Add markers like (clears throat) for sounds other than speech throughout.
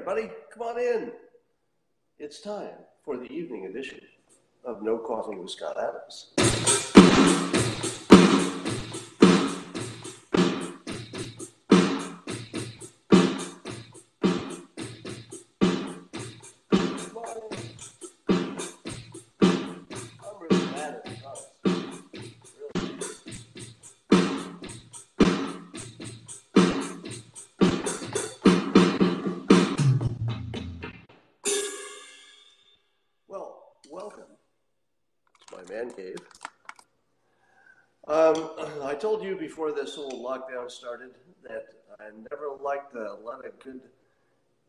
everybody. Come on in. It's time for the evening edition of No Coffee with Scott Adams. Cave. Um, I told you before this whole lockdown started that I never liked to let a good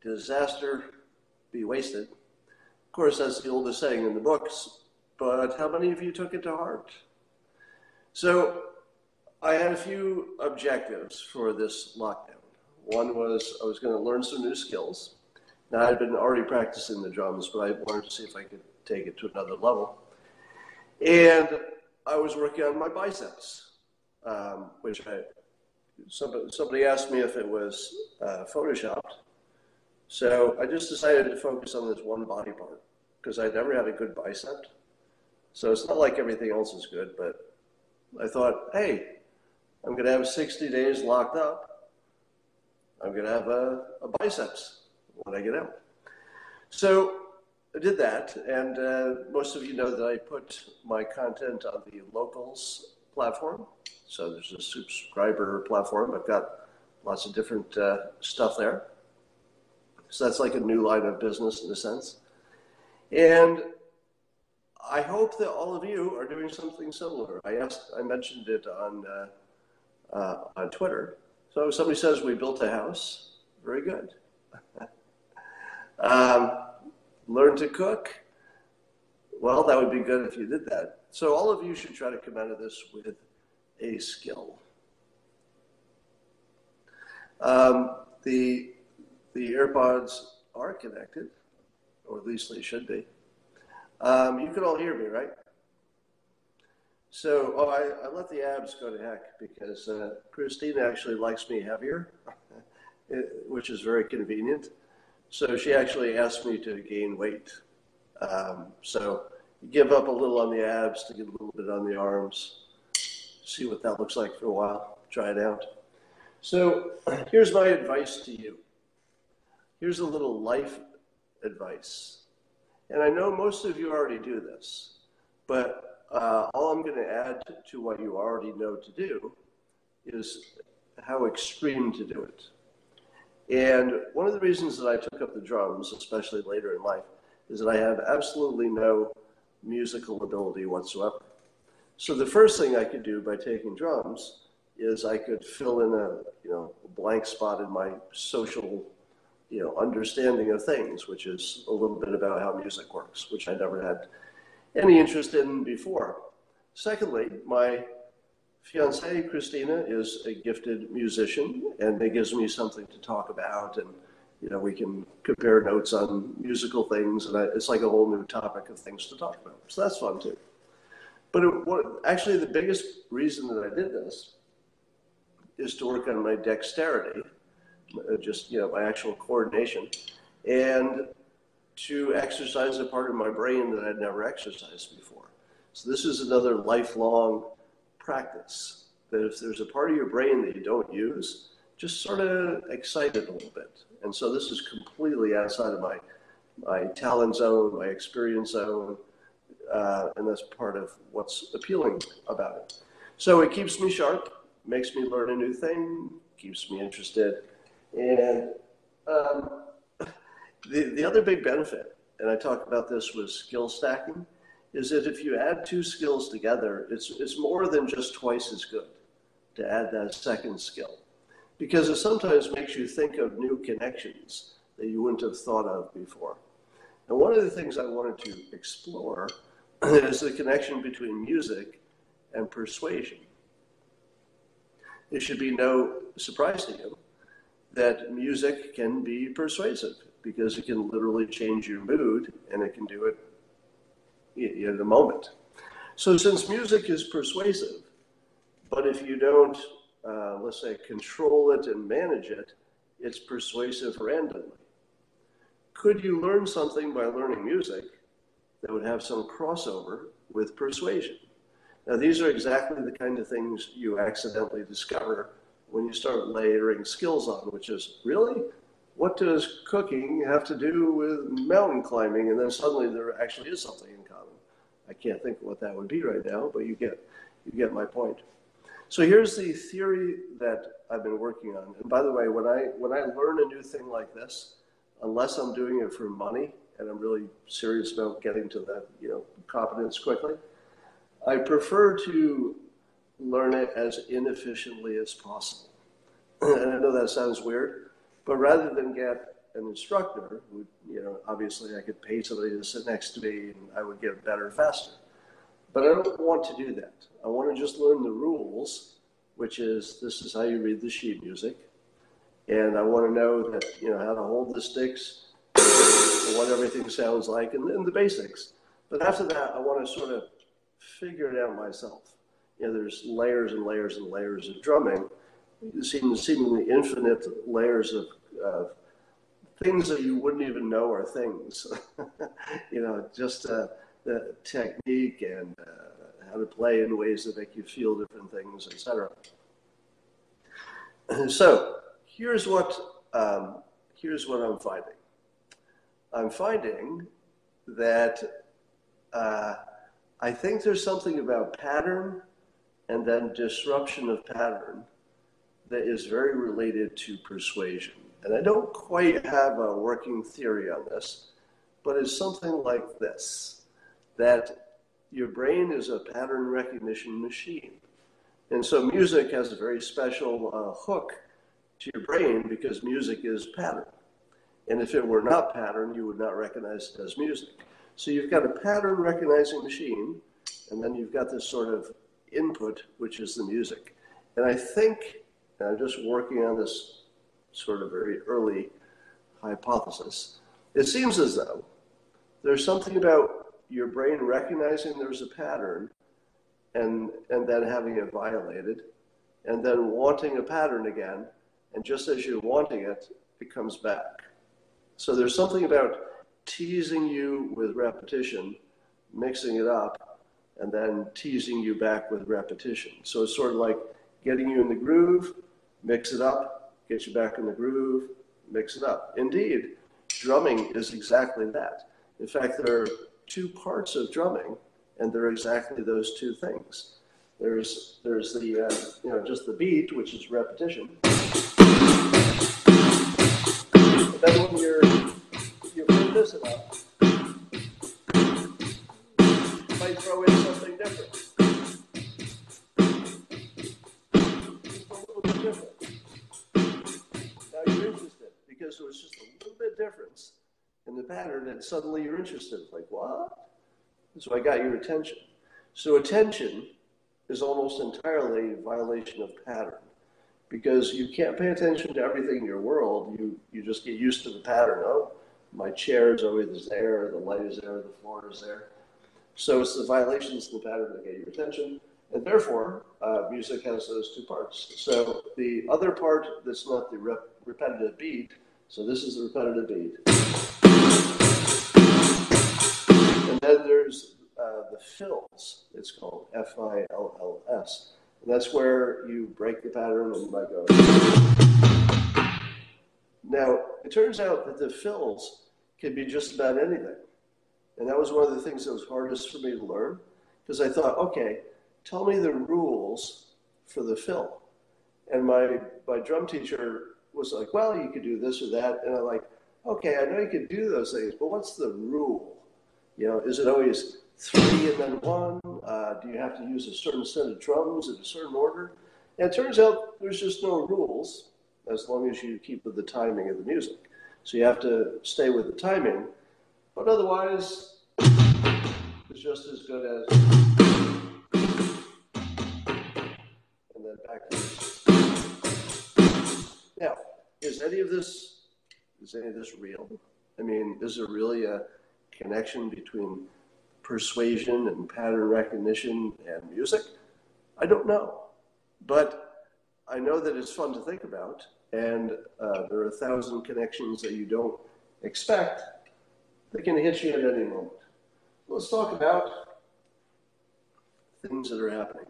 disaster be wasted. Of course, that's the oldest saying in the books, but how many of you took it to heart? So, I had a few objectives for this lockdown. One was I was going to learn some new skills. Now, I'd been already practicing the drums, but I wanted to see if I could take it to another level. And I was working on my biceps, um, which I, somebody, somebody asked me if it was uh, photoshopped. So I just decided to focus on this one body part because I never had a good bicep. So it's not like everything else is good, but I thought, hey, I'm going to have 60 days locked up. I'm going to have a, a biceps when I get out. So did that, and uh, most of you know that I put my content on the locals platform. So there's a subscriber platform. I've got lots of different uh, stuff there. So that's like a new line of business in a sense. And I hope that all of you are doing something similar. I asked, I mentioned it on uh, uh, on Twitter. So somebody says we built a house, very good. (laughs) um, learn to cook. Well, that would be good if you did that. So all of you should try to come out of this with a skill. Um, the the AirPods are connected, or at least they should be. Um, you can all hear me, right? So, oh, I, I let the abs go to heck because uh, Christina actually likes me heavier, (laughs) which is very convenient. So she actually asked me to gain weight. Um, so give up a little on the abs to get a little bit on the arms. See what that looks like for a while. Try it out. So here's my advice to you. Here's a little life advice. And I know most of you already do this, but uh, all I'm going to add to what you already know to do is how extreme to do it. And one of the reasons that I took up the drums, especially later in life, is that I have absolutely no musical ability whatsoever. So the first thing I could do by taking drums is I could fill in a you know blank spot in my social you know understanding of things, which is a little bit about how music works, which I never had any interest in before. Secondly, my fiancee Christina is a gifted musician, and it gives me something to talk about, and you know we can compare notes on musical things, and I, it's like a whole new topic of things to talk about. So that's fun too. But it, what, actually, the biggest reason that I did this is to work on my dexterity, uh, just you know my actual coordination, and to exercise a part of my brain that I'd never exercised before. So this is another lifelong practice. That if there's a part of your brain that you don't use, just sort of excite it a little bit. And so this is completely outside of my my talent zone, my experience zone, uh, and that's part of what's appealing about it. So it keeps me sharp, makes me learn a new thing, keeps me interested, and um, (laughs) the the other big benefit, and I talked about this was skill stacking, is that if you add two skills together, it's it's more than just twice as good to add that second skill, because it sometimes makes you think of new connections that you wouldn't have thought of before. And one of the things I wanted to explore (clears throat) is the connection between music and persuasion. It should be no surprise to you that music can be persuasive because it can literally change your mood and it can do it in a moment. So, since music is persuasive, but if you don't, uh, let's say, control it and manage it, it's persuasive randomly. could you learn something by learning music that would have some crossover with persuasion? Now, these are exactly the kind of things you accidentally discover when you start layering skills on, which is really what does cooking have to do with mountain climbing? And then suddenly there actually is something in common. I can't think of what that would be right now, but you get you get my point. So here's the theory that I've been working on. And by the way, when I when I learn a new thing like this, unless I'm doing it for money and I'm really serious about getting to that, you know, competence quickly, I prefer to learn it as inefficiently as possible. (clears throat) and I know that sounds weird, but rather than get an instructor, who, you know, obviously I could pay somebody to sit next to me and I would get better faster. But I don't want to do that. I want to just learn the rules, which is this is how you read the sheet music. And I want to know that, you know, how to hold the sticks, what everything sounds like, and, and the basics. But after that, I want to sort of figure it out myself. You know, there's layers and layers and layers of drumming, seemingly infinite layers of, of things that you wouldn't even know are things. (laughs) you know, just uh, the technique and uh, how to play in ways that make you feel different things, etc. (clears throat) So here's what um, here's what I'm finding. I'm finding that uh, I think there's something about pattern and then disruption of pattern that is very related to persuasion. And I don't quite have a working theory on this, but it's something like this that your brain is a pattern recognition machine. And so music has a very special uh, hook to your brain because music is pattern. And if it were not pattern, you would not recognize it as music. So you've got a pattern recognizing machine, and then you've got this sort of input, which is the music. And I think, and I'm just working on this sort of very early hypothesis, it seems as though there's something about your brain recognizing there's a pattern and, and then having it violated, and then wanting a pattern again, and just as you're wanting it, it comes back. So there's something about teasing you with repetition, mixing it up, and then teasing you back with repetition. So it's sort of like getting you in the groove, mix it up, get you back in the groove, mix it up. Indeed, drumming is exactly that. In fact, there are two parts of drumming, and they're exactly those two things. There's there's the uh, you know just the beat, which is repetition. And then when you're this enough, you might throw in something different. Pattern, and suddenly you're interested. Like, what? So I got your attention. So attention is almost entirely a violation of pattern because you can't pay attention to everything in your world. You you just get used to the pattern. Oh, my chair is always there, the light is there, the floor is there. So it's the violations of the pattern that get your attention. And therefore, uh, music has those two parts. So the other part that's not the rep- repetitive beat, so this is the repetitive beat. Then there's uh, the fills, it's called F I L L S. And that's where you break the pattern and might go. Now, it turns out that the fills can be just about anything. And that was one of the things that was hardest for me to learn because I thought, okay, tell me the rules for the fill. And my, my drum teacher was like, well, you could do this or that. And I'm like, okay, I know you can do those things, but what's the rule? You know, is it always three and then one? Uh, do you have to use a certain set of drums in a certain order? And it turns out there's just no rules as long as you keep with the timing of the music. So you have to stay with the timing, but otherwise, it's just as good as. And then back. Now, is any of this is any of this real? I mean, is there really a connection between persuasion and pattern recognition and music? I don't know, but I know that it's fun to think about and uh, there are a thousand connections that you don't expect, they can hit you at any moment. Let's talk about things that are happening.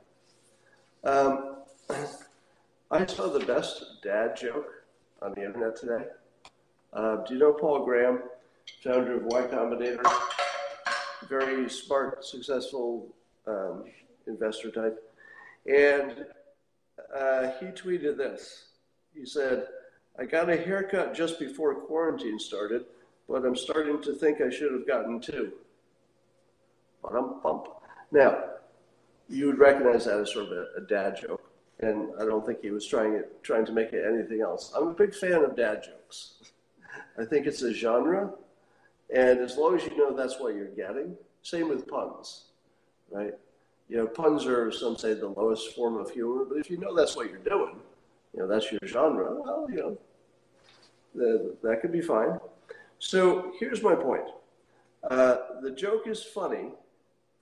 Um, (clears throat) I saw the best dad joke on the internet today. Uh, do you know Paul Graham, founder of Y Combinator? Very smart, successful um, investor type. And uh, he tweeted this. He said, I got a haircut just before quarantine started, but I'm starting to think I should have gotten two. Bump. Now, you would recognize that as sort of a, a, dad joke, and I don't think he was trying it, trying to make it anything else. I'm a big fan of dad jokes. (laughs) I think it's a genre, and as long as you know that's what you're getting, same with puns, right? You know, puns are some say the lowest form of humor, but if you know that's what you're doing, you know that's your genre. Well, you know, the, that could be fine. So here's my point. Uh, the joke is funny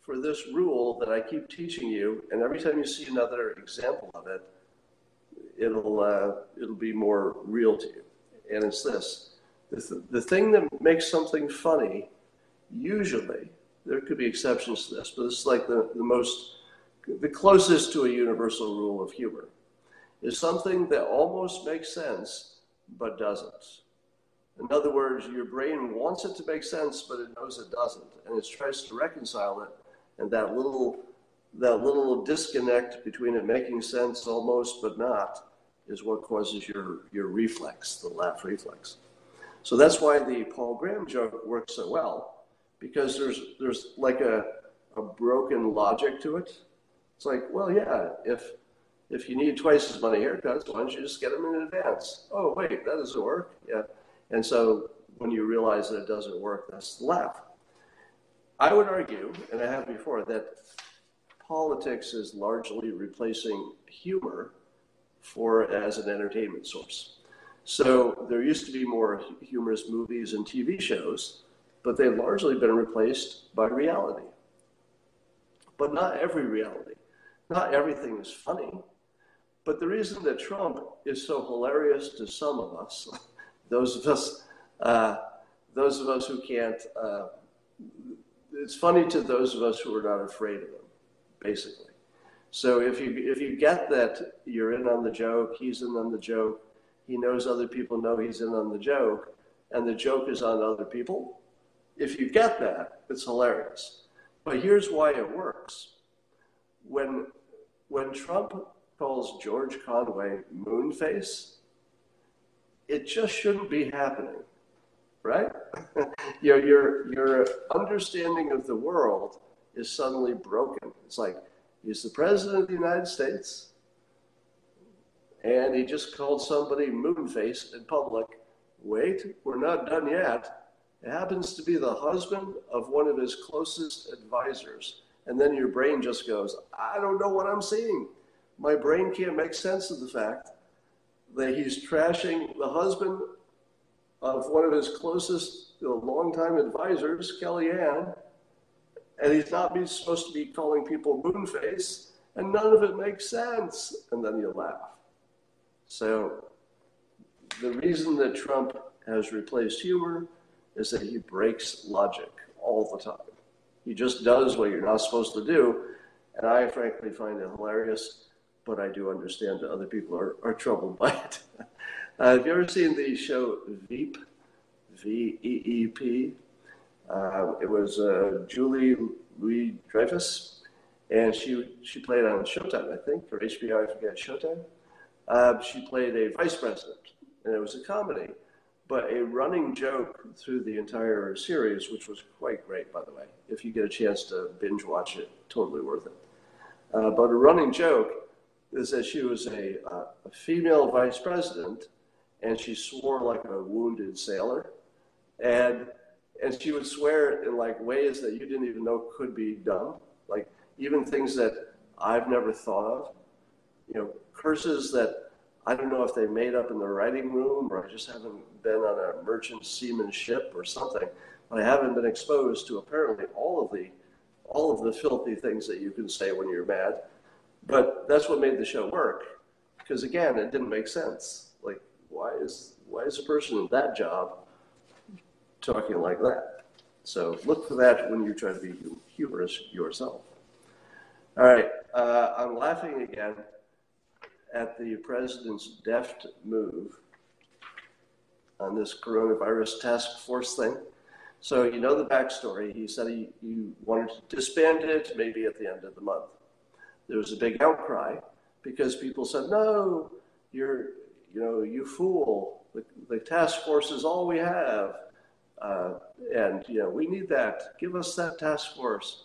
for this rule that I keep teaching you, and every time you see another example of it, it'll uh, it'll be more real to you. And it's this: the, th- the thing that makes something funny, usually there could be exceptions to this, but it's like the, the most the closest to a universal rule of humor is something that almost makes sense but doesn't. In other words, your brain wants it to make sense, but it knows it doesn't, and it tries to reconcile it and that little that little disconnect between it making sense almost but not is what causes your your reflex, the laugh reflex. So that's why the Paul Graham joke works so well, because there's there's like a a broken logic to it. It's like, well, yeah, if if you need twice as many haircuts, why don't you just get them in advance? Oh, wait, that doesn't work. Yeah. And so when you realize that it doesn't work, that's the laugh. I would argue, and I have before, that politics is largely replacing humor for as an entertainment source. So there used to be more humorous movies and TV shows, but they've largely been replaced by reality. But not every reality. Not everything is funny. But the reason that Trump is so hilarious to some of us, (laughs) those of us, uh, those of us who can't uh, it's funny to those of us who are not afraid of him, basically. So if you if you get that you're in on the joke, he's in on the joke, he knows other people know he's in on the joke, and the joke is on other people. If you get that, it's hilarious. But here's why it works. When when Trump calls George Conway moonface, it just shouldn't be happening right? (laughs) your, your, your understanding of the world is suddenly broken. It's like he's the president of the United States, and he just called somebody moonface in public. Wait, we're not done yet. It happens to be the husband of one of his closest advisors. And then your brain just goes, I don't know what I'm seeing. My brain can't make sense of the fact that he's trashing the husband of one of his closest you know, longtime advisors, Kellyanne, and he's not supposed to be calling people moonface, and none of it makes sense. And then you laugh. So the reason that Trump has replaced humor is that he breaks logic all the time. He just does what you're not supposed to do. And I frankly find it hilarious, but I do understand that other people are, are troubled by it. (laughs) Uh, have you ever seen the show Veep? V E E P. Uh, it was uh, Julie Louis Dreyfus, and she she played on Showtime, I think, or HBO. I forget Showtime. Uh, she played a vice president, and it was a comedy, but a running joke through the entire series, which was quite great, by the way. If you get a chance to binge watch it, totally worth it. Uh, but a running joke is that she was a, uh, a female vice president and she swore like a wounded sailor. And and she would swear in like ways that you didn't even know could be done, like even things that I've never thought of. You know, curses that I don't know if they made up in the writing room or I just haven't been on a merchant seaman ship or something. But I haven't been exposed to apparently all of the all of the filthy things that you can say when you're mad. But that's what made the show work. Because again, it didn't make sense. Like why is why is a person in that job talking like that. So look for that when you try to be humorous yourself. All right, uh, I'm laughing again at the president's deft move on this coronavirus task force thing. So you know the backstory. He said he, he wanted to disband it maybe at the end of the month. There was a big outcry because people said, "No, you're, you know, you fool. The, the task force is all we have, uh, and you know we need that. Give us that task force."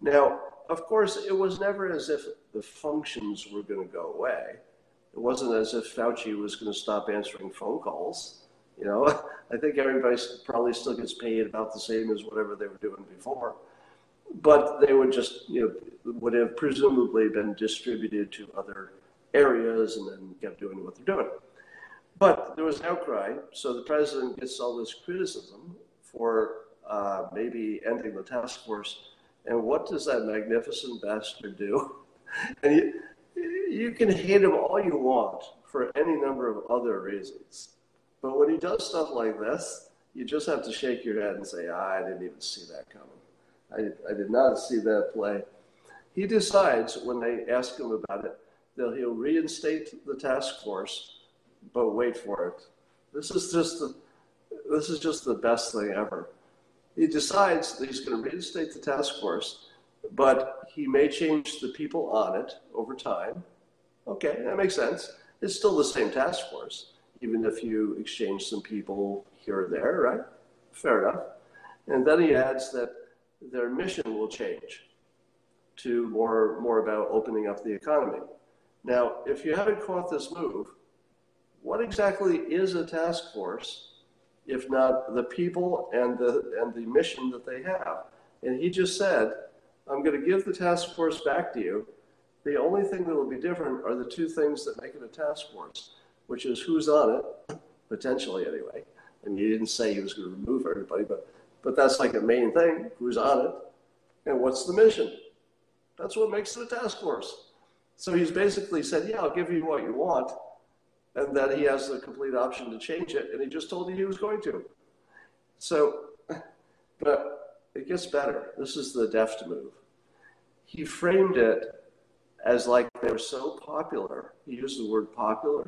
Now, of course, it was never as if the functions were going to go away. It wasn't as if Fauci was going to stop answering phone calls. You know, (laughs) I think everybody probably still gets paid about the same as whatever they were doing before, but they would just, you know, would have presumably been distributed to other areas and then kept doing what they're doing. But there was an outcry, so the president gets all this criticism for uh, maybe ending the task force. And what does that magnificent bastard do? (laughs) and you, you can hate him all you want for any number of other reasons. But when he does stuff like this, you just have to shake your head and say, ah, I didn't even see that coming. I, I did not see that play. He decides when they ask him about it that he'll reinstate the task force, but wait for it. This is just the, this is just the best thing ever. He decides that he's going to reinstate the task force, but he may change the people on it over time. Okay, that makes sense. It's still the same task force even if you exchange some people here or there, right? Fair enough. And then he adds that their mission will change to more, more about opening up the economy. Now, if you haven't caught this move, what exactly is a task force if not the people and the, and the mission that they have? And he just said, I'm going to give the task force back to you. The only thing that will be different are the two things that make it a task force which is who's on it, potentially anyway. And he didn't say he was going to remove everybody, but but that's like a main thing: who's on it, and what's the mission. That's what makes it a task force. So he's basically said, "Yeah, I'll give you what you want," and then he has the complete option to change it, and he just told you he was going to. So, (laughs) but it gets better. This is the deft move. He framed it as like they were so popular. He used the word popular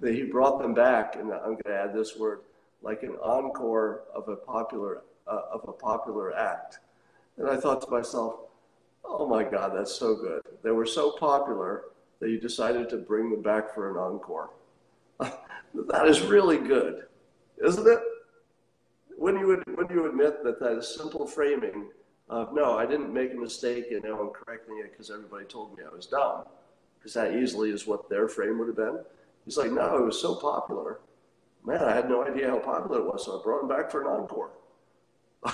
that he brought them back, and I'm going to add this word, like an encore of a popular uh, of a popular act. And I thought to myself, oh my God, that's so good. They were so popular that you decided to bring them back for an encore. (laughs) that is really good, isn't it? When you when you admit that that is simple framing of no, I didn't make a mistake and now I'm correcting it because everybody told me I was dumb, because that easily is what their frame would have been. He's like, no, it was so popular. Man, I had no idea how popular it was, so I brought him back for an encore. (laughs)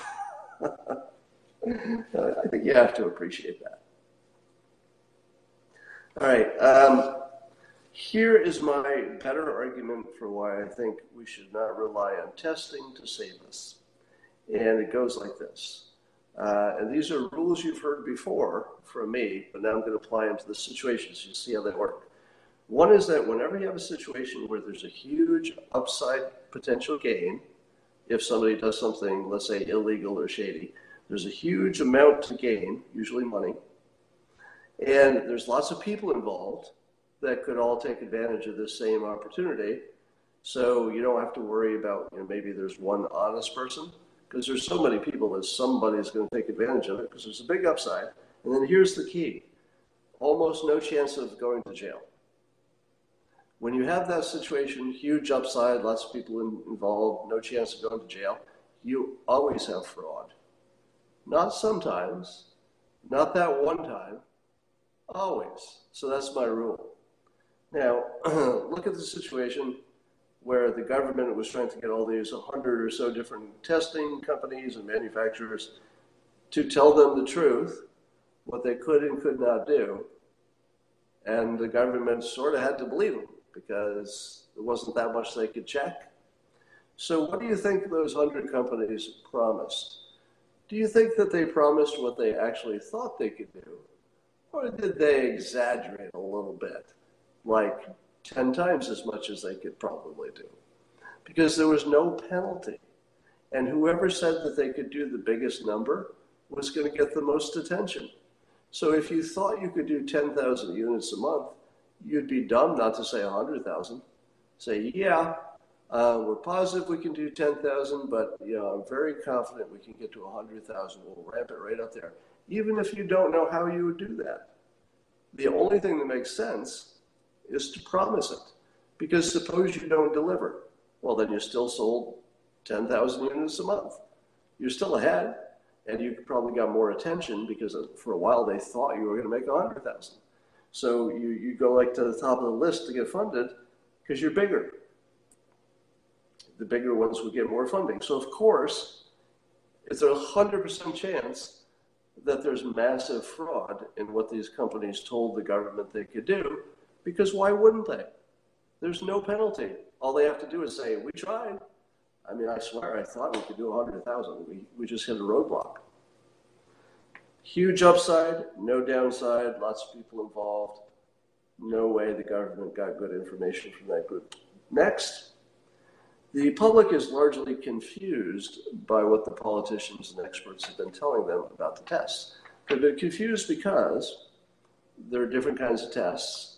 I think you have to appreciate that. All right. Um, here is my better argument for why I think we should not rely on testing to save us. And it goes like this. Uh, and these are rules you've heard before from me, but now I'm going to apply them to the situation so you see how they work. One is that whenever you have a situation where there's a huge upside potential gain, if somebody does something, let's say illegal or shady, there's a huge amount to gain, usually money, and there's lots of people involved that could all take advantage of this same opportunity. So you don't have to worry about you know, maybe there's one honest person because there's so many people that somebody's going to take advantage of it because there's a big upside. And then here's the key almost no chance of going to jail when you have that situation, huge upside, lots of people in, involved, no chance of going to jail, you always have fraud. Not sometimes, not that one time, always. So that's my rule. Now, (clears throat) look at the situation where the government was trying to get all these 100 or so different testing companies and manufacturers to tell them the truth, what they could and could not do. And the government sort of had to believe them because there wasn't that much they could check. So, what do you think those 100 companies promised? Do you think that they promised what they actually thought they could do? Or did they exaggerate a little bit, like 10 times as much as they could probably do? Because there was no penalty. And whoever said that they could do the biggest number was going to get the most attention. So if you thought you could do 10,000 units a month, you'd be dumb not to say 100,000. Say, yeah, uh, we're positive we can do 10,000, but you know, I'm very confident we can get to 100,000. We'll ramp it right up there. Even if you don't know how you would do that. The only thing that makes sense is to promise it. Because suppose you don't deliver. Well, then you still sold 10,000 units a month. You're still ahead, and you probably got more attention because for a while they thought you were going to make 100,000. So you, you go like to the top of the list to get funded because you're bigger. The bigger ones would get more funding. So, of course, it's a 100% chance that there's massive fraud in what these companies told the government they could do because why wouldn't they? There's no penalty. All they have to do is say, We tried. I mean, I swear, I thought we could do 100,000. We, we just hit a roadblock. Huge upside, no downside, lots of people involved. No way the government got good information from that group. Next, the public is largely confused by what the politicians and experts have been telling them about the tests. They've been confused because there are different kinds of tests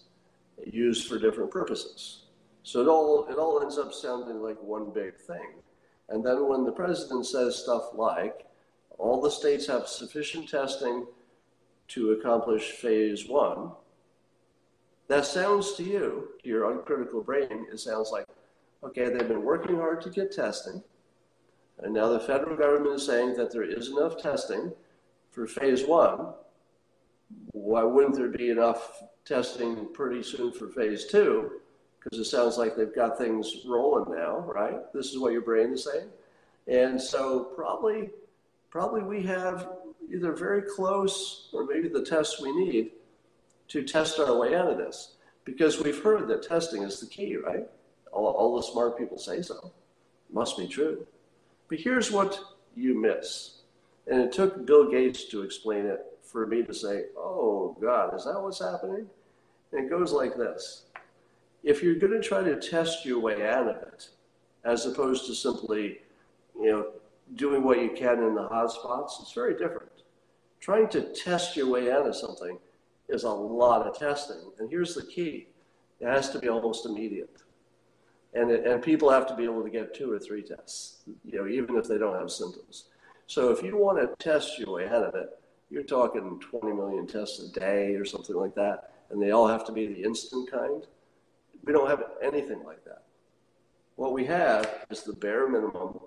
used for different purposes. So it all, it all ends up sounding like one big thing. And then when the president says stuff like, all the states have sufficient testing to accomplish phase one, that sounds to you, to your uncritical brain, it sounds like, okay, they've been working hard to get testing. And now the federal government is saying that there is enough testing for phase one. Why wouldn't there be enough testing pretty soon for phase two? because it sounds like they've got things rolling now, right? This is what your brain is saying. And so probably probably we have either very close or maybe the tests we need to test our way out of this. Because we've heard that testing is the key, right? All, all the smart people say so. Must be true. But here's what you miss. And it took Bill Gates to explain it for me to say, oh, God, is that what's happening? And it goes like this if you're going to try to test your way out of it, as opposed to simply, you know, doing what you can in the hot spots, it's very different. Trying to test your way out of something is a lot of testing. And here's the key it has to be almost immediate. And, it, and people have to be able to get two or three tests, you know, even if they don't have symptoms. So if you want to test your way out of it, you're talking 20 million tests a day or something like that, and they all have to be the instant kind. We don't have anything like that. What we have is the bare minimum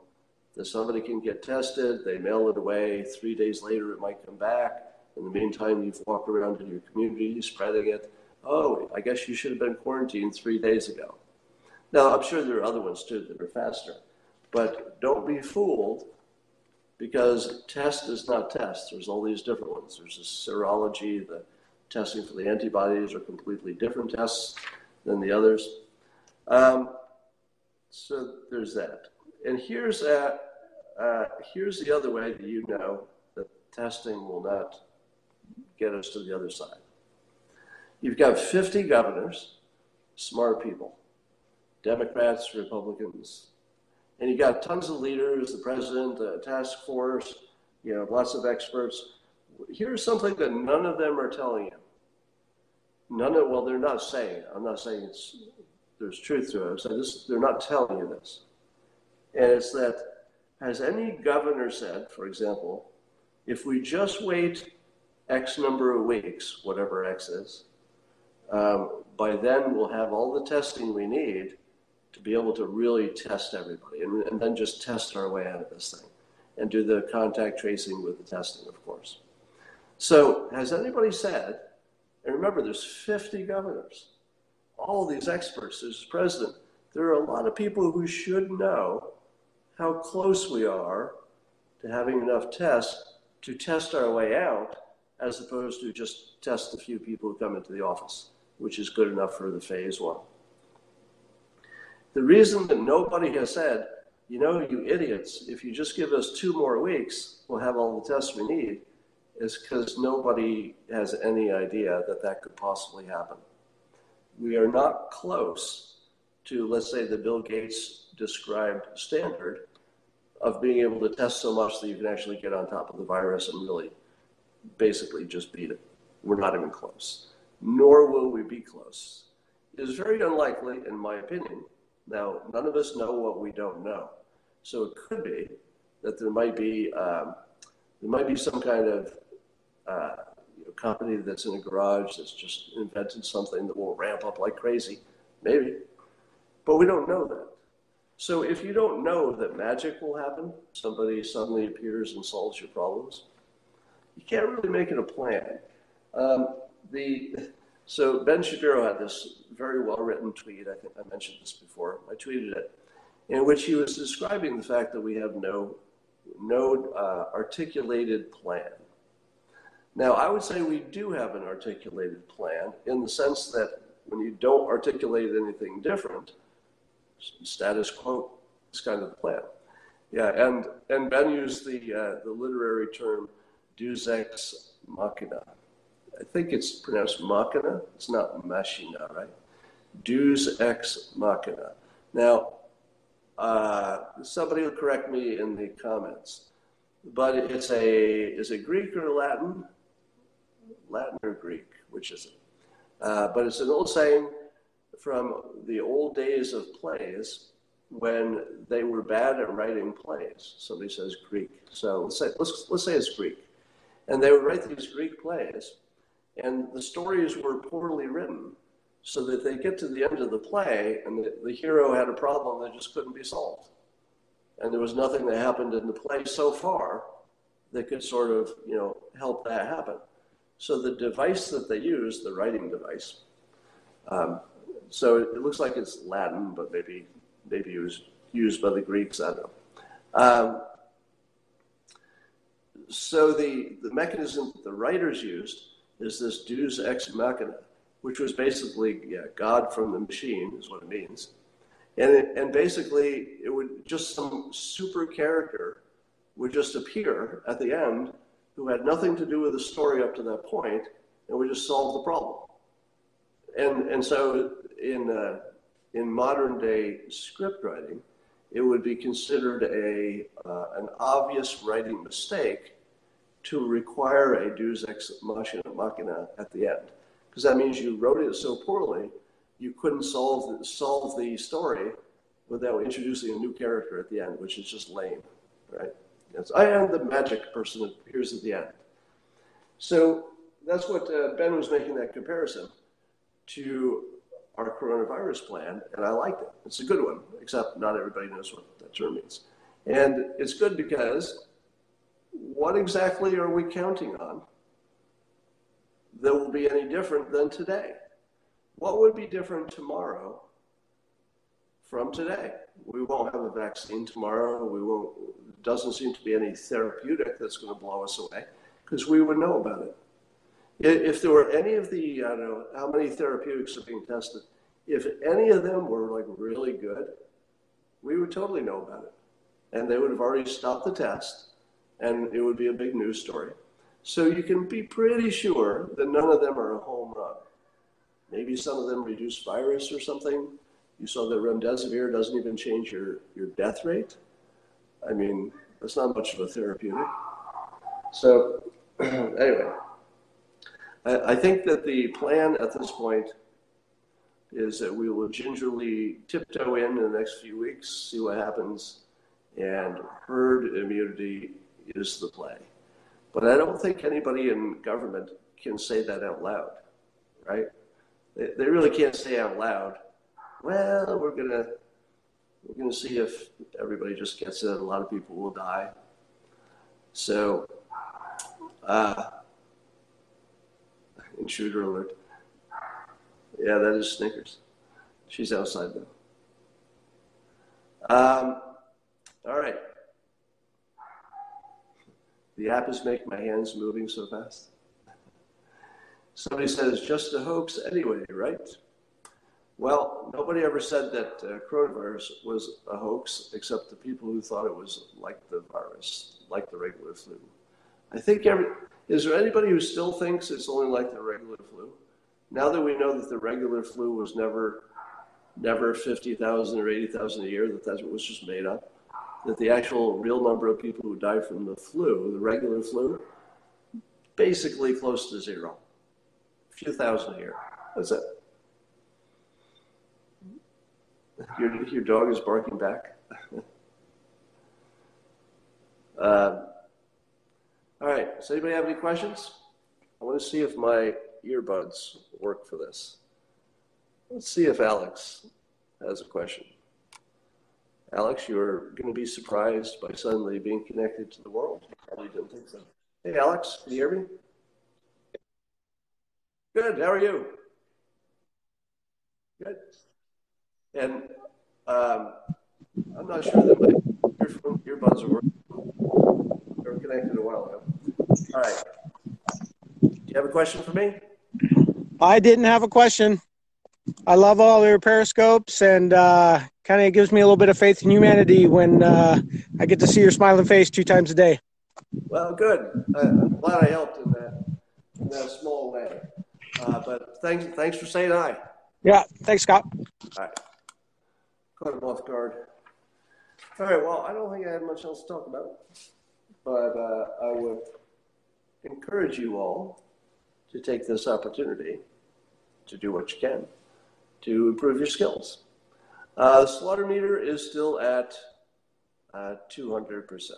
that somebody can get tested, they mail it away, three days later it might come back. In the meantime, you've walked around in your community spreading it. Oh, I guess you should have been quarantined three days ago. Now, I'm sure there are other ones too that are faster, but don't be fooled because test is not test. There's all these different ones. There's a serology, the testing for the antibodies are completely different tests than the others. Um, so there's that. And here's a, uh, here's the other way that you know that testing will not get us to the other side. You've got 50 governors, smart people, Democrats, Republicans, and you've got tons of leaders, the president, the task force, you know, lots of experts. Here's something that none of them are telling you. None of, well, they're not saying, I'm not saying it's, there's truth to it. Saying this, they're not telling you this. And it's that, has any governor said, for example, if we just wait X number of weeks, whatever X is, um, by then we'll have all the testing we need to be able to really test everybody and, and then just test our way out of this thing and do the contact tracing with the testing, of course. So, has anybody said, and remember, there's 50 governors, all these experts, there's the president. There are a lot of people who should know how close we are to having enough tests to test our way out, as opposed to just test a few people who come into the office, which is good enough for the phase one. The reason that nobody has said, you know, you idiots, if you just give us two more weeks, we'll have all the tests we need, is because nobody has any idea that that could possibly happen. We are not close to, let's say, the Bill Gates described standard of being able to test so much that you can actually get on top of the virus and really basically just beat it. We're not even close, nor will we be close. It is very unlikely, in my opinion. Now, none of us know what we don't know. So it could be that there might be um, there might be some kind of uh, you know, company that's in a garage that's just invented something that will ramp up like crazy, maybe, but we don't know that. So if you don't know that magic will happen, somebody suddenly appears and solves your problems, you can't really make it a plan. Um, the so Ben Shapiro had this very well written tweet. I think I mentioned this before. I tweeted it, in which he was describing the fact that we have no no uh, articulated plan. Now, I would say we do have an articulated plan in the sense that when you don't articulate anything different, status quo is kind of the plan. Yeah, and, and Ben used the, uh, the literary term deus ex machina. I think it's pronounced machina. It's not machina, right? Deus ex machina. Now, uh, somebody will correct me in the comments, but it's a is it Greek or Latin? Latin or Greek? Which is it? Uh, but it's an old saying from the old days of plays when they were bad at writing plays. Somebody says Greek, so let's say let's let's say it's Greek, and they would write these Greek plays, and the stories were poorly written so that they get to the end of the play and the, the hero had a problem that just couldn't be solved. And there was nothing that happened in the play so far that could sort of, you know, help that happen. So the device that they use, the writing device, um, so it, looks like it's Latin, but maybe maybe it was used by the Greeks. I don't know. Um, so the the mechanism that the writers used is this deus ex machina, which was basically yeah, God from the machine, is what it means. And, it, and basically, it would just some super character would just appear at the end who had nothing to do with the story up to that point and we just solved the problem. And, and so, in, uh, in modern day script writing, it would be considered a, uh, an obvious writing mistake to require a deus ex machina at the end because that means you wrote it so poorly you couldn't solve the, solve the story without introducing a new character at the end, which is just lame, right? I am the magic person that appears at the end. So that's what uh, Ben was making that comparison to our coronavirus plan, and I liked it. It's a good one, except not everybody knows what that term means. And it's good because what exactly are we counting on that will be any different than today. What would be different tomorrow from today? We won't have a vaccine tomorrow. We won't. Doesn't seem to be any therapeutic that's going to blow us away because we would know about it. If there were any of the, I don't know how many therapeutics are being tested, if any of them were like really good, we would totally know about it. And they would have already stopped the test and it would be a big news story. So you can be pretty sure that none of them are a home run. Maybe some of them reduce virus or something. You saw that remdesivir doesn't even change your, your death rate. I mean, that's not much of a therapeutic. So, (clears throat) anyway, I, I think that the plan at this point is that we will gingerly tiptoe in in the next few weeks, see what happens, and herd immunity is the play. But I don't think anybody in government can say that out loud, right? They, they really can't say out loud, well, we're gonna we're gonna see if everybody just gets it. A lot of people will die. So, uh, intruder alert. Yeah, that is Snickers. She's outside though. Um, all right. The app is making my hands moving so fast. Somebody says, just a hoax anyway, right? Well, nobody ever said that uh, coronavirus was a hoax except the people who thought it was like the virus, like the regular flu. I think every, is there anybody who still thinks it's only like the regular flu? Now that we know that the regular flu was never, never 50,000 or 80,000 a year, that that was just made up. that the actual real number of people who die from the flu, the regular flu, basically close to zero. A few thousand a year. That's it. Your, your dog is barking back. uh, (laughs) all right. Does anybody have any questions? I want to see if my earbuds work for this. Let's see if Alex has a question. Alex, you're going to be surprised by suddenly being connected to the world. You probably didn't think so. Hey, Alex, can you hear me? Good. How are you? Good. And um, I'm not sure that my earbuds are working. They were connected a while ago. All right. Do you have a question for me? I didn't have a question. I love all your periscopes and uh, kind of gives me a little bit of faith in humanity when uh, I get to see your smiling face two times a day. Well, good. I'm glad I helped in that, in that small way. Uh, but thanks, thanks for saying hi. Yeah, thanks, Scott. All right. Caught him off guard. All right, well, I don't think I have much else to talk about, but uh, I would encourage you all to take this opportunity to do what you can to improve your skills. Uh, the slaughter meter is still at uh, 200%.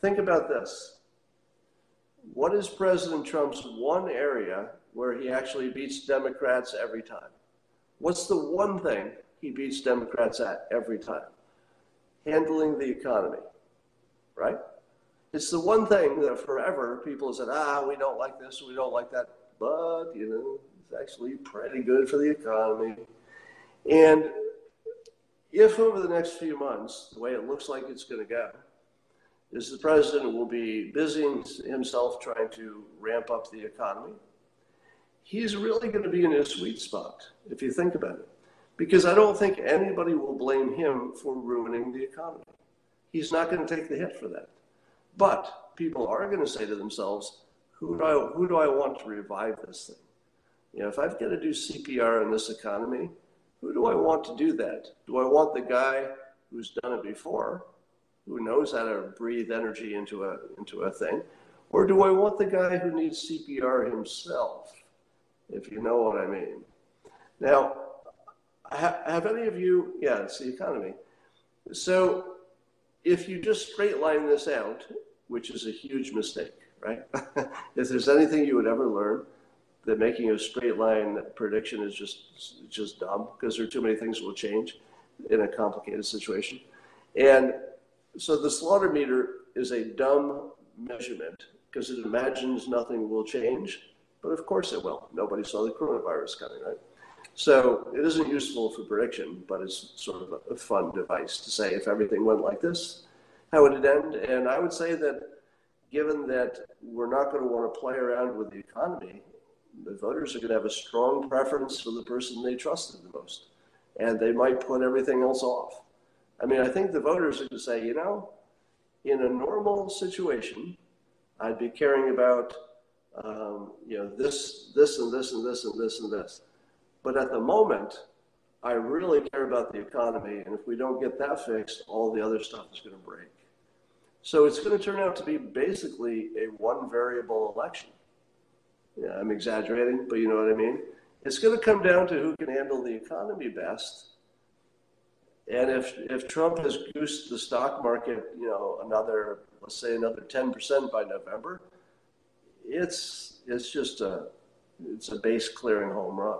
Think about this. What is President Trump's one area where he actually beats Democrats every time? What's the one thing he beats Democrats at every time? Handling the economy, right? It's the one thing that forever people said, ah, we don't like this, we don't like that, but, you know, it's actually pretty good for the economy. And if over the next few months, the way it looks like it's going to go, is the president will be busying himself trying to ramp up the economy. He's really going to be in a sweet spot, if you think about it. Because I don't think anybody will blame him for ruining the economy. He's not going to take the hit for that. But people are going to say to themselves, who do I, who do I want to revive this thing? You know, if I've got to do CPR in this economy, who do I want to do that? Do I want the guy who's done it before, who knows how to breathe energy into a, into a thing? Or do I want the guy who needs CPR himself, if you know what I mean? Now, have any of you, yeah, it's the economy. So if you just straight line this out, which is a huge mistake, right? (laughs) if there's anything you would ever learn, that making a straight line prediction is just just dumb because there are too many things that will change in a complicated situation. And so the slaughter meter is a dumb measurement because it imagines nothing will change, but of course it will. Nobody saw the coronavirus coming, right? So it isn't useful for prediction, but it's sort of a, fun device to say if everything went like this, how would it end? And I would say that given that we're not going to want to play around with the economy the voters are going to have a strong preference for the person they trusted the most. And they might put everything else off. I mean, I think the voters are going to say, you know, in a normal situation, I'd be caring about, um, you know, this, this, and this, and this, and this, and this. But at the moment, I really care about the economy. And if we don't get that fixed, all the other stuff is going to break. So it's going to turn out to be basically a one variable election. Yeah, I'm exaggerating, but you know what I mean. It's going to come down to who can handle the economy best. And if if Trump has goosed the stock market, you know, another let's say another 10% by November, it's it's just a it's a base clearing home run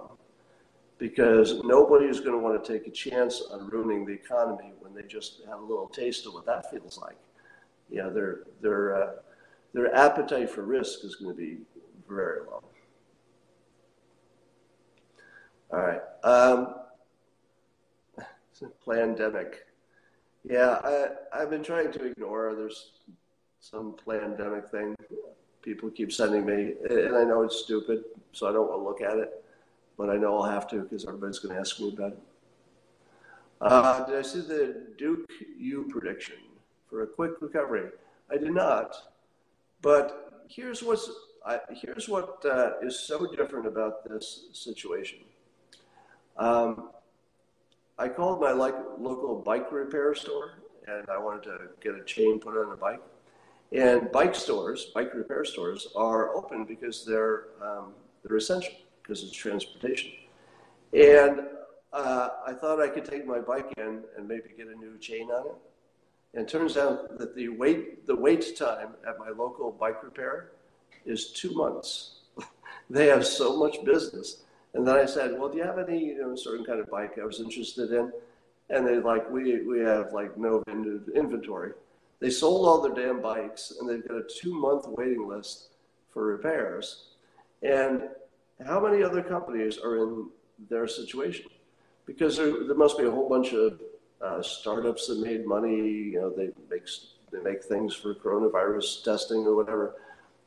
because nobody is going to want to take a chance on ruining the economy when they just have a little taste of what that feels like. Yeah, their their uh, their appetite for risk is going to be very low. All right. Um, (laughs) pandemic. Yeah, I, I've been trying to ignore. There's some pandemic thing people keep sending me, and I know it's stupid, so I don't want to look at it, but I know I'll have to because everybody's going to ask me about it. Uh, did I see the Duke U prediction for a quick recovery? I did not, but here's what's I, here's what uh, is so different about this situation. Um, I called my like local bike repair store, and I wanted to get a chain put on a bike. And bike stores, bike repair stores, are open because they're um, they're essential because it's transportation. And uh, I thought I could take my bike in and maybe get a new chain on it. And it turns out that the wait the wait time at my local bike repair is two months. (laughs) they have so much business. And then I said, "Well, do you have any you know certain kind of bike I was interested in?" And they're like, "We we have like no inventory." They sold all their damn bikes, and they've got a two month waiting list for repairs. And how many other companies are in their situation? Because there, there must be a whole bunch of uh, startups that made money. You know, they make they make things for coronavirus testing or whatever.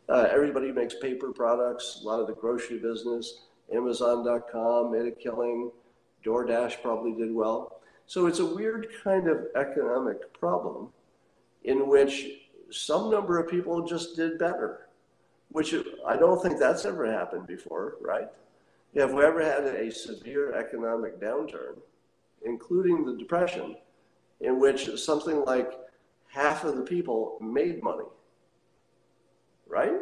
Uh, everybody makes paper products. A lot of the grocery business, Amazon.com made a killing. DoorDash probably did well. So it's a weird kind of economic problem in which some number of people just did better, which I don't think that's ever happened before, right? Have we ever had a severe economic downturn, including the Depression, in which something like half of the people made money, right?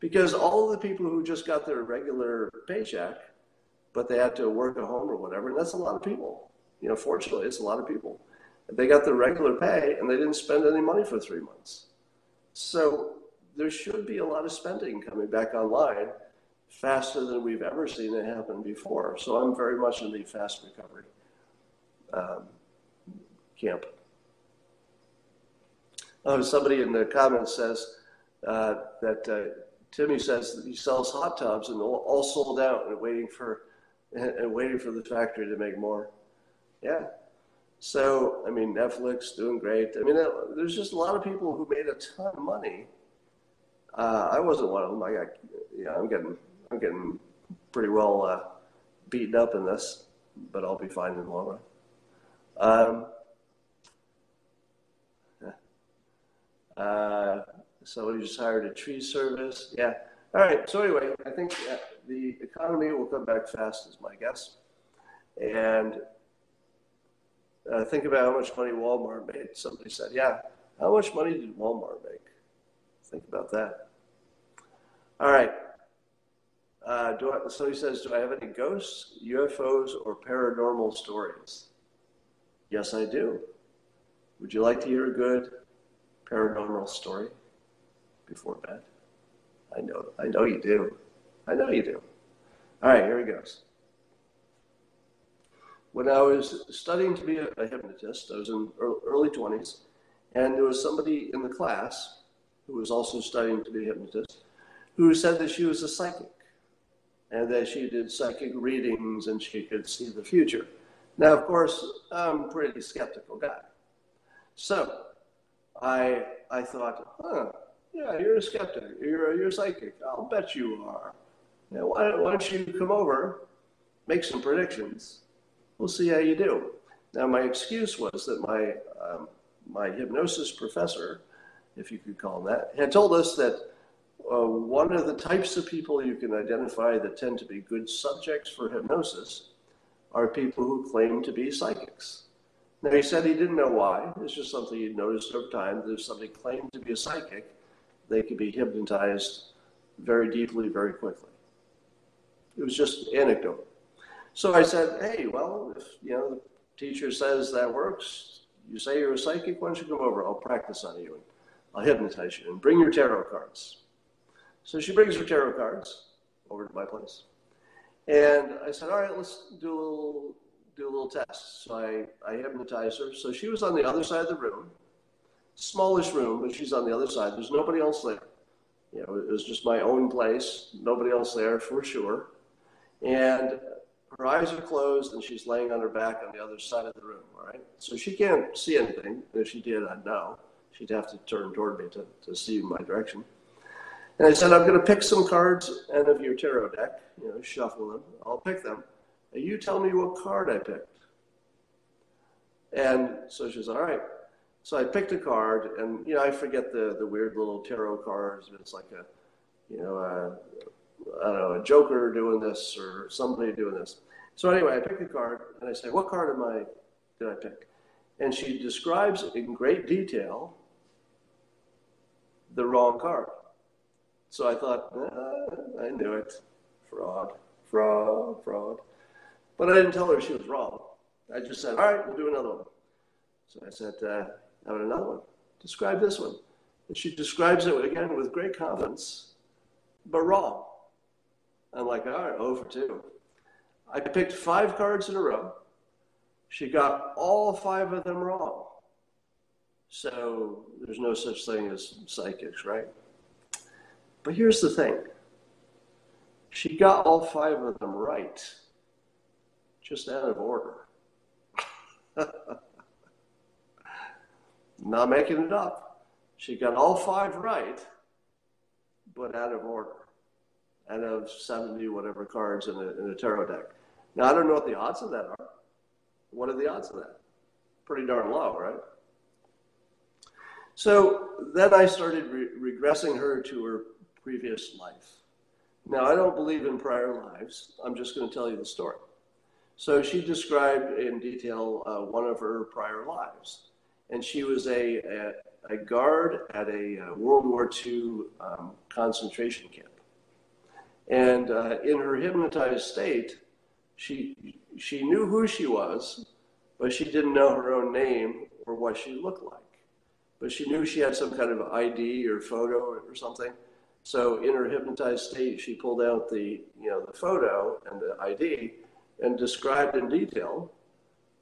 Because all the people who just got their regular paycheck, but they had to work at home or whatever, and that's a lot of people. You know, fortunately, it's a lot of people. They got their regular pay and they didn't spend any money for three months. So there should be a lot of spending coming back online faster than we've ever seen it happen before. So I'm very much in the fast recovery um, camp. Oh, somebody in the comments says uh, that uh, Timmy says that he sells hot tubs and all, all sold out and waiting for (laughs) and waiting for the factory to make more. Yeah, so, I mean, Netflix doing great. I mean, there's just a lot of people who made a ton of money. Uh, I wasn't one of them. I got, yeah, I'm getting, I'm getting pretty well uh, beaten up in this, but I'll be fine in the long run. Um, uh, somebody just hired a tree service. Yeah. All right. So anyway, I think the economy will come back fast, is my guess, and uh, think about how much money Walmart made. Somebody said, Yeah, how much money did Walmart make? Think about that. All right. Uh, do I, so he says, Do I have any ghosts, UFOs, or paranormal stories? Yes, I do. Would you like to hear a good paranormal story before bed? I know, I know you do. I know you do. All right, here he goes when I was studying to be a, hypnotist, I was in early 20s, and there was somebody in the class who was also studying to be a hypnotist who said that she was a psychic and that she did psychic readings and she could see the future. Now, of course, I'm a pretty skeptical guy. So I, I thought, huh, yeah, you're a skeptic. You're, you're a psychic. I'll bet you are. Now, why, why don't you come over, make some predictions, we'll see how you do. Now, my excuse was that my, um, my hypnosis professor, if you could call that, had told us that uh, one of the types of people you can identify that tend to be good subjects for hypnosis are people who claim to be psychics. Now, he said he didn't know why. It's just something he'd noticed over time. That if somebody claimed to be a psychic, they could be hypnotized very deeply, very quickly. It was just anecdote. So I said, hey, well, if you know the teacher says that works, you say you're a psychic, why don't you come over? I'll practice on you and I'll hypnotize you and bring your tarot cards. So she brings her tarot cards over to my place. And I said, all right, let's do a little do a little test. So I, I hypnotized her. So she was on the other side of the room, smallish room, but she's on the other side. There's nobody else there. You know, it was just my own place, nobody else there for sure. And her eyes are closed and she's laying on her back on the other side of the room, all right? So she can't see anything. If she did, I'd know. She'd have to turn toward me to, to see my direction. And I said, I'm going to pick some cards out of your tarot deck, you know, shuffle them. I'll pick them. And you tell me what card I picked. And so she says, all right. So I picked a card, and, you know, I forget the, the weird little tarot cards. but It's like a, you know, a, I don't know, a joker doing this or somebody doing this. So anyway, I pick a card and I say, what card am I, did I pick? And she describes it in great detail the wrong card. So I thought, ah, I knew it. Fraud, fraud, fraud. But I didn't tell her she was wrong. I just said, all right, we'll do another one. So I said, uh, how another one? Describe this one. And she describes it again with great confidence, but wrong. I'm like, all right, over for 2. I picked five cards in a row. She got all five of them wrong. So there's no such thing as psychics, right? But here's the thing she got all five of them right, just out of order. (laughs) Not making it up. She got all five right, but out of order, out of 70 whatever cards in a, in a tarot deck. Now, I don't know what the odds of that are. What are the odds of that? Pretty darn low, right? So then I started re- regressing her to her previous life. Now, I don't believe in prior lives. I'm just going to tell you the story. So she described in detail uh, one of her prior lives. And she was a, a, a guard at a uh, World War II um, concentration camp. And uh, in her hypnotized state, she, she knew who she was, but she didn't know her own name or what she looked like. But she knew she had some kind of ID or photo or something. So in her hypnotized state, she pulled out the, you know, the photo and the ID and described in detail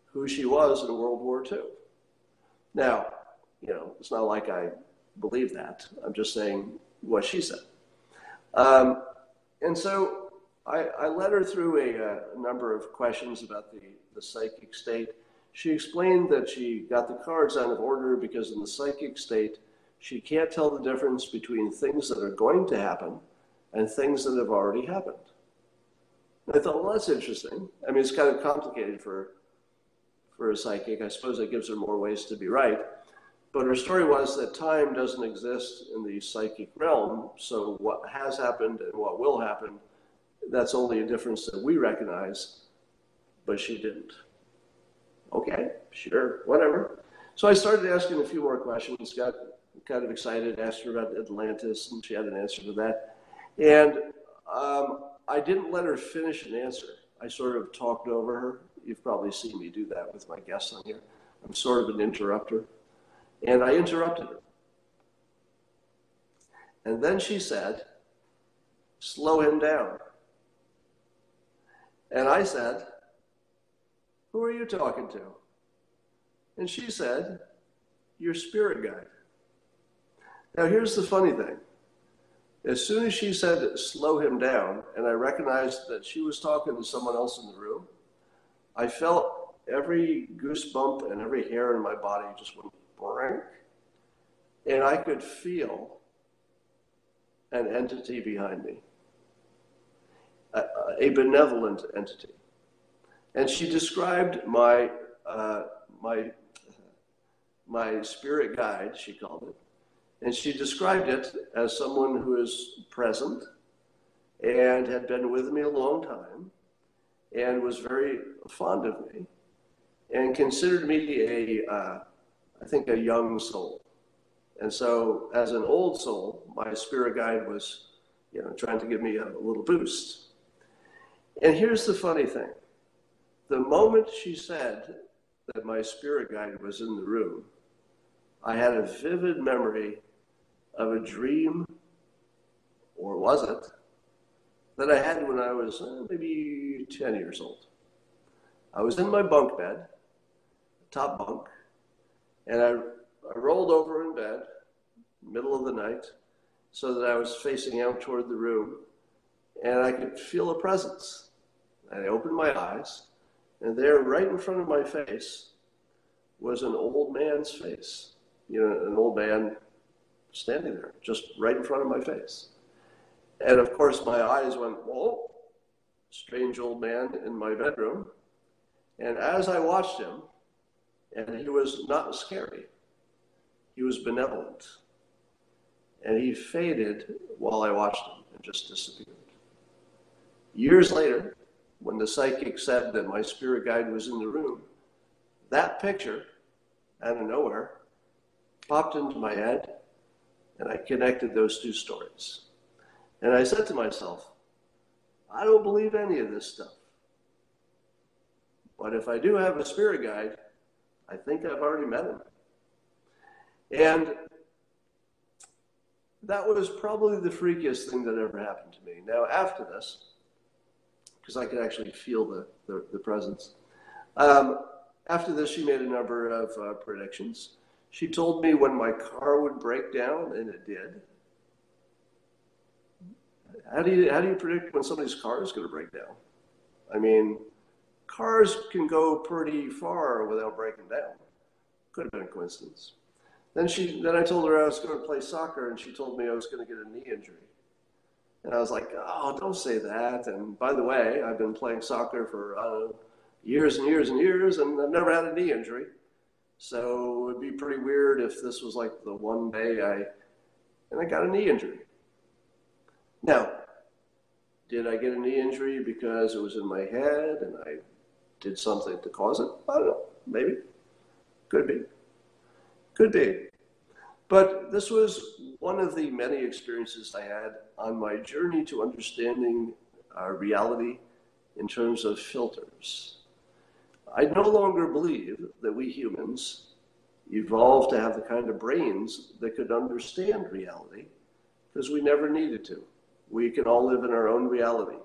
who she was in World War II. Now, you know, it's not like I believe that. I'm just saying what she said. Um, and so I, I, led her through a, a, number of questions about the, the psychic state. She explained that she got the cards out of order because in the psychic state, she can't tell the difference between things that are going to happen and things that have already happened. And I thought, well, that's interesting. I mean, it's kind of complicated for, for a psychic. I suppose that gives her more ways to be right. But her story was that time doesn't exist in the psychic realm. So what has happened and what will happen, that's only a difference that we recognize, but she didn't. Okay, sure, whatever. So I started asking a few more questions, got kind of excited, asked her about Atlantis, and she had an answer to that. And um, I didn't let her finish an answer. I sort of talked over her. You've probably seen me do that with my guests on here. I'm sort of an interrupter. And I interrupted her. And then she said, Slow him down. And I said, Who are you talking to? And she said, Your spirit guide. Now, here's the funny thing as soon as she said slow him down, and I recognized that she was talking to someone else in the room, I felt every goosebump and every hair in my body just went blank. And I could feel an entity behind me, a, a benevolent entity. And she described my, uh, my, my spirit guide, she called it, and she described it as someone who is present and had been with me a long time and was very fond of me and considered me a, uh, I think, a young soul. And so, as an old soul, my spirit guide was, you know, trying to give me a, a little boost. And here's the funny thing the moment she said that my spirit guide was in the room, I had a vivid memory of a dream, or was it, that I had when I was uh, maybe 10 years old. I was in my bunk bed, top bunk, and I, I rolled over in bed, middle of the night, so that I was facing out toward the room, and I could feel a presence. I opened my eyes, and there, right in front of my face, was an old man's face. You know, an old man standing there, just right in front of my face. And of course, my eyes went, whoa, strange old man in my bedroom. And as I watched him, and he was not scary, he was benevolent. And he faded while I watched him and just disappeared. Years later, when the psychic said that my spirit guide was in the room, that picture out of nowhere popped into my head, and I connected those two stories. And I said to myself, I don't believe any of this stuff. But if I do have a spirit guide, I think I've already met him. And that was probably the freakiest thing that ever happened to me. Now, after this, because I could actually feel the, the, the presence, um, after this, she made a number of uh, predictions. She told me when my car would break down, and it did. How do you, how do you predict when somebody's car is going to break down? I mean, cars can go pretty far without breaking down. Could have been a coincidence. Then she, then I told her I was going to play soccer, and she told me I was going to get a knee injury. And I was like, oh, don't say that. And by the way, I've been playing soccer for, know, years and years and years, and I've never had a knee injury. So it'd be pretty weird if this was like the one day I, and I got a knee injury. Now, did I get a knee injury because it was in my head and I did something to cause it? I don't know. Maybe. Could be. Could be. But this was one of the many experiences I had on my journey to understanding uh, reality in terms of filters. I no longer believe that we humans evolved to have the kind of brains that could understand reality because we never needed to. We can all live in our own reality.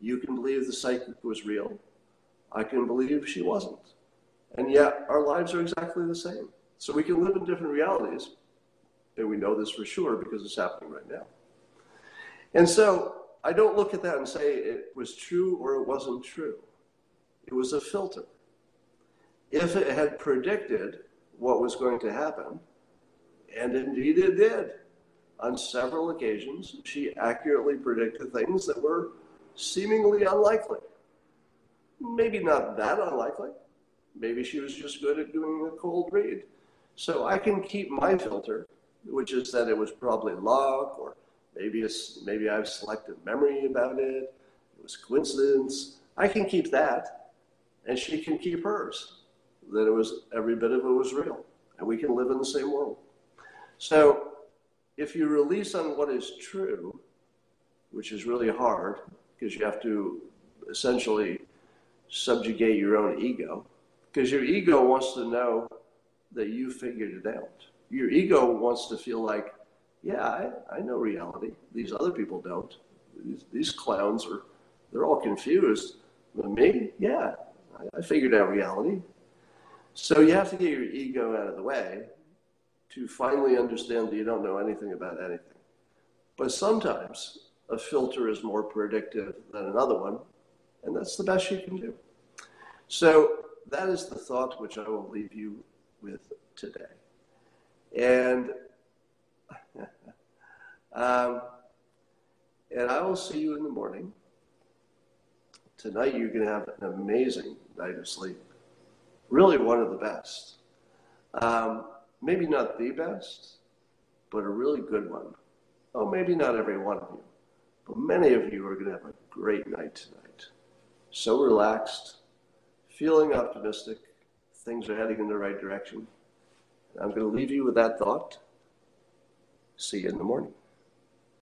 You can believe the psychic was real. I can believe she wasn't. And yet our lives are exactly the same. So we can live in different realities. And we know this for sure because it's happening right now. And so I don't look at that and say it was true or it wasn't true. It was a filter if it had predicted what was going to happen, and indeed it did. On several occasions, she accurately predicted things that were seemingly unlikely. Maybe not that unlikely. Maybe she was just good at doing a cold read. So I can keep my filter, which is that it was probably luck, or maybe it's, maybe I've selective memory about it. It was coincidence. I can keep that, and she can keep hers that it was every bit of it was real, and we can live in the same world. So, if you release on what is true, which is really hard because you have to essentially subjugate your own ego, because your ego wants to know that you figured it out. Your ego wants to feel like, yeah, I, I know reality. These other people don't. These, these clowns are, they're all confused. But me, yeah, I, I figured out reality. So you have to get your ego out of the way to finally understand that you don't know anything about anything. But sometimes a filter is more predictive than another one, and that's the best you can do. So that is the thought which I will leave you with today. And um, and I will see you in the morning. Tonight you're going to have an amazing night of sleep really one of the best. Um, maybe not the best, but a really good one. Oh, maybe not every one of you, but many of you are going to have a great night tonight. So relaxed, feeling optimistic, things are heading in the right direction. I'm going to leave you with that thought. See you in the morning.